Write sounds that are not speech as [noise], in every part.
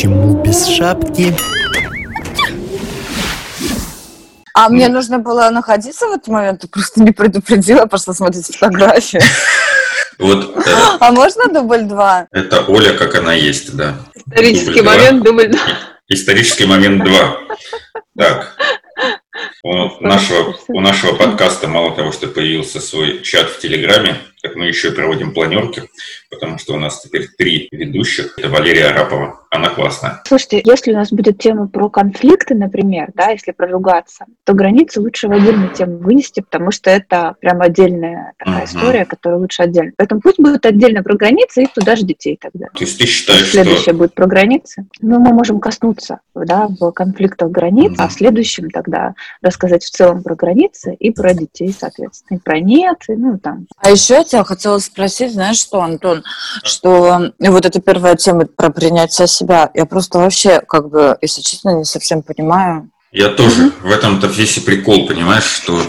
Почему без шапки? А мне нужно было находиться в этот момент, ты просто не предупредила, пошла смотреть фотографию. Вот э, А можно дубль два? это Оля, как она есть, да. Исторический Дубль момент, дубль два. Исторический момент 2. Так. У нашего, у нашего подкаста мало того, что появился свой чат в Телеграме, как мы еще и проводим планерки, потому что у нас теперь три ведущих. Это Валерия Арапова. Она классная. Слушайте, если у нас будет тема про конфликты, например, да, если проругаться, то границы лучше в отдельную тему вынести, потому что это прям отдельная такая Мгм. история, которая лучше отдельно. Поэтому пусть будет отдельно про границы и туда же детей тогда. То есть ты считаешь, Следующее что... будет про границы. Ну, мы можем коснуться да, в конфликтах границ, а Мгм. в следующем тогда рассказать в целом про границы и про детей, соответственно, и про нет, и, ну, там, А еще я хотела спросить, знаешь что, Антон, что вот эта первая тема про принятие себя, я просто вообще, как бы, если честно, не совсем понимаю. Я тоже. В этом-то весь и прикол, понимаешь, что...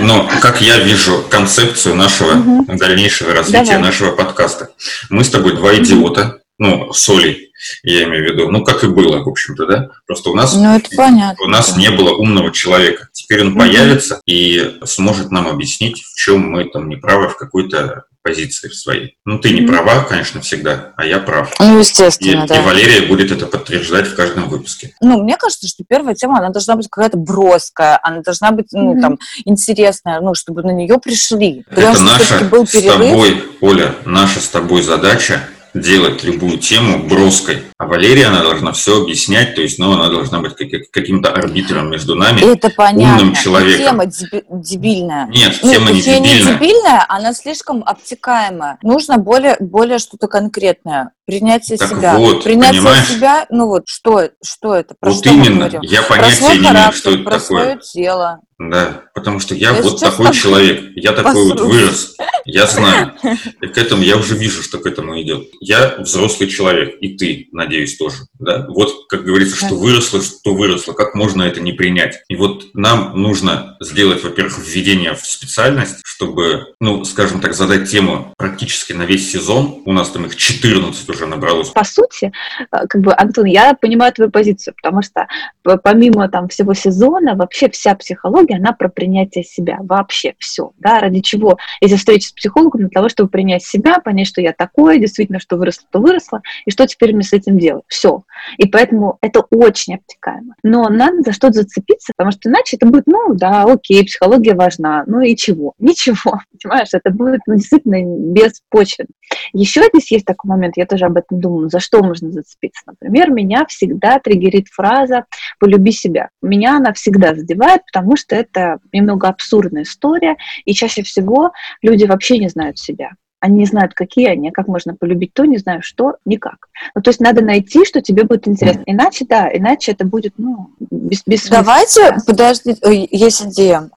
Но как я вижу концепцию нашего Мгм. дальнейшего развития Давай. нашего подкаста. Мы с тобой два идиота, ну, с Олей, я имею в виду, ну, как и было, в общем-то, да? Просто у нас Ну, это понятно. У нас не было умного человека. Теперь он Мгм. появится и сможет нам объяснить, в чем мы там неправы в какой-то позиции своей. Ну, ты не права, конечно, всегда, а я прав. Ну, И, естественно, и да. Валерия будет это подтверждать в каждом выпуске. Ну, мне кажется, что первая тема, она должна быть какая-то броская, она должна быть, ну, Мгм. там, интересная, ну, чтобы на нее пришли. Потому это наша был с тобой, Оля, наша с тобой задача делать любую тему броской. А Валерия, она должна все объяснять, то есть, ну, она должна быть как- каким-то арбитром между нами. Это понятно. умным человеком. Тема деби- дебильная. Нет, Ну, тема не точнее, не дебильная. дебильная, она слишком обтекаемая. Нужно более, более что-то конкретное. Принятие Так себя. вот, Принятие понимаешь? себя, ну вот, что, что это? Про Вот что именно, я понятия не имею, что это про такое. свое тело. Да, потому что я, Я вот такой тобой человек, я такой вот посру. вырос, я знаю. [laughs] И к этому я уже вижу, что к этому идет. Я взрослый человек, и ты, надеюсь, тоже. Да? Вот, как говорится, что выросло, что выросло, как можно это не принять? И вот нам нужно сделать, во-первых, введение в специальность, чтобы, ну, скажем так, задать тему практически на весь сезон. У нас там их 14 уже набралось. по сути, э, как бы, Антон, я понимаю твою позицию, потому что п- помимо там всего сезона, вообще вся психология, она про принятие себя, вообще все, да, ради чего эти встречи с психологом, для того, чтобы принять себя, понять, что я такое, действительно, что выросло, то выросло, и что теперь мне с этим делать, все. И поэтому это очень обтекаемо. Но надо за что-то зацепиться, потому что иначе это будет, ну, да, окей, психология важна, ну и чего? [laughs] Ничего, понимаешь, это будет ну, действительно беспочвенно. Еще здесь есть такой момент, я тоже об этом думаю, за что можно зацепиться. Например, меня всегда триггерит фраза «полюби себя». Меня она всегда задевает, потому что это немного абсурдная история, и чаще всего люди вообще не знают себя. Они не знают, какие они, а как можно полюбить то, не знаю что, никак. Ну, то есть надо найти, что тебе будет интересно. Иначе, да, иначе это будет, ну, без, без Давайте, подожди, ой, есть идея.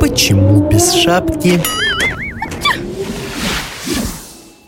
Почему без шапки?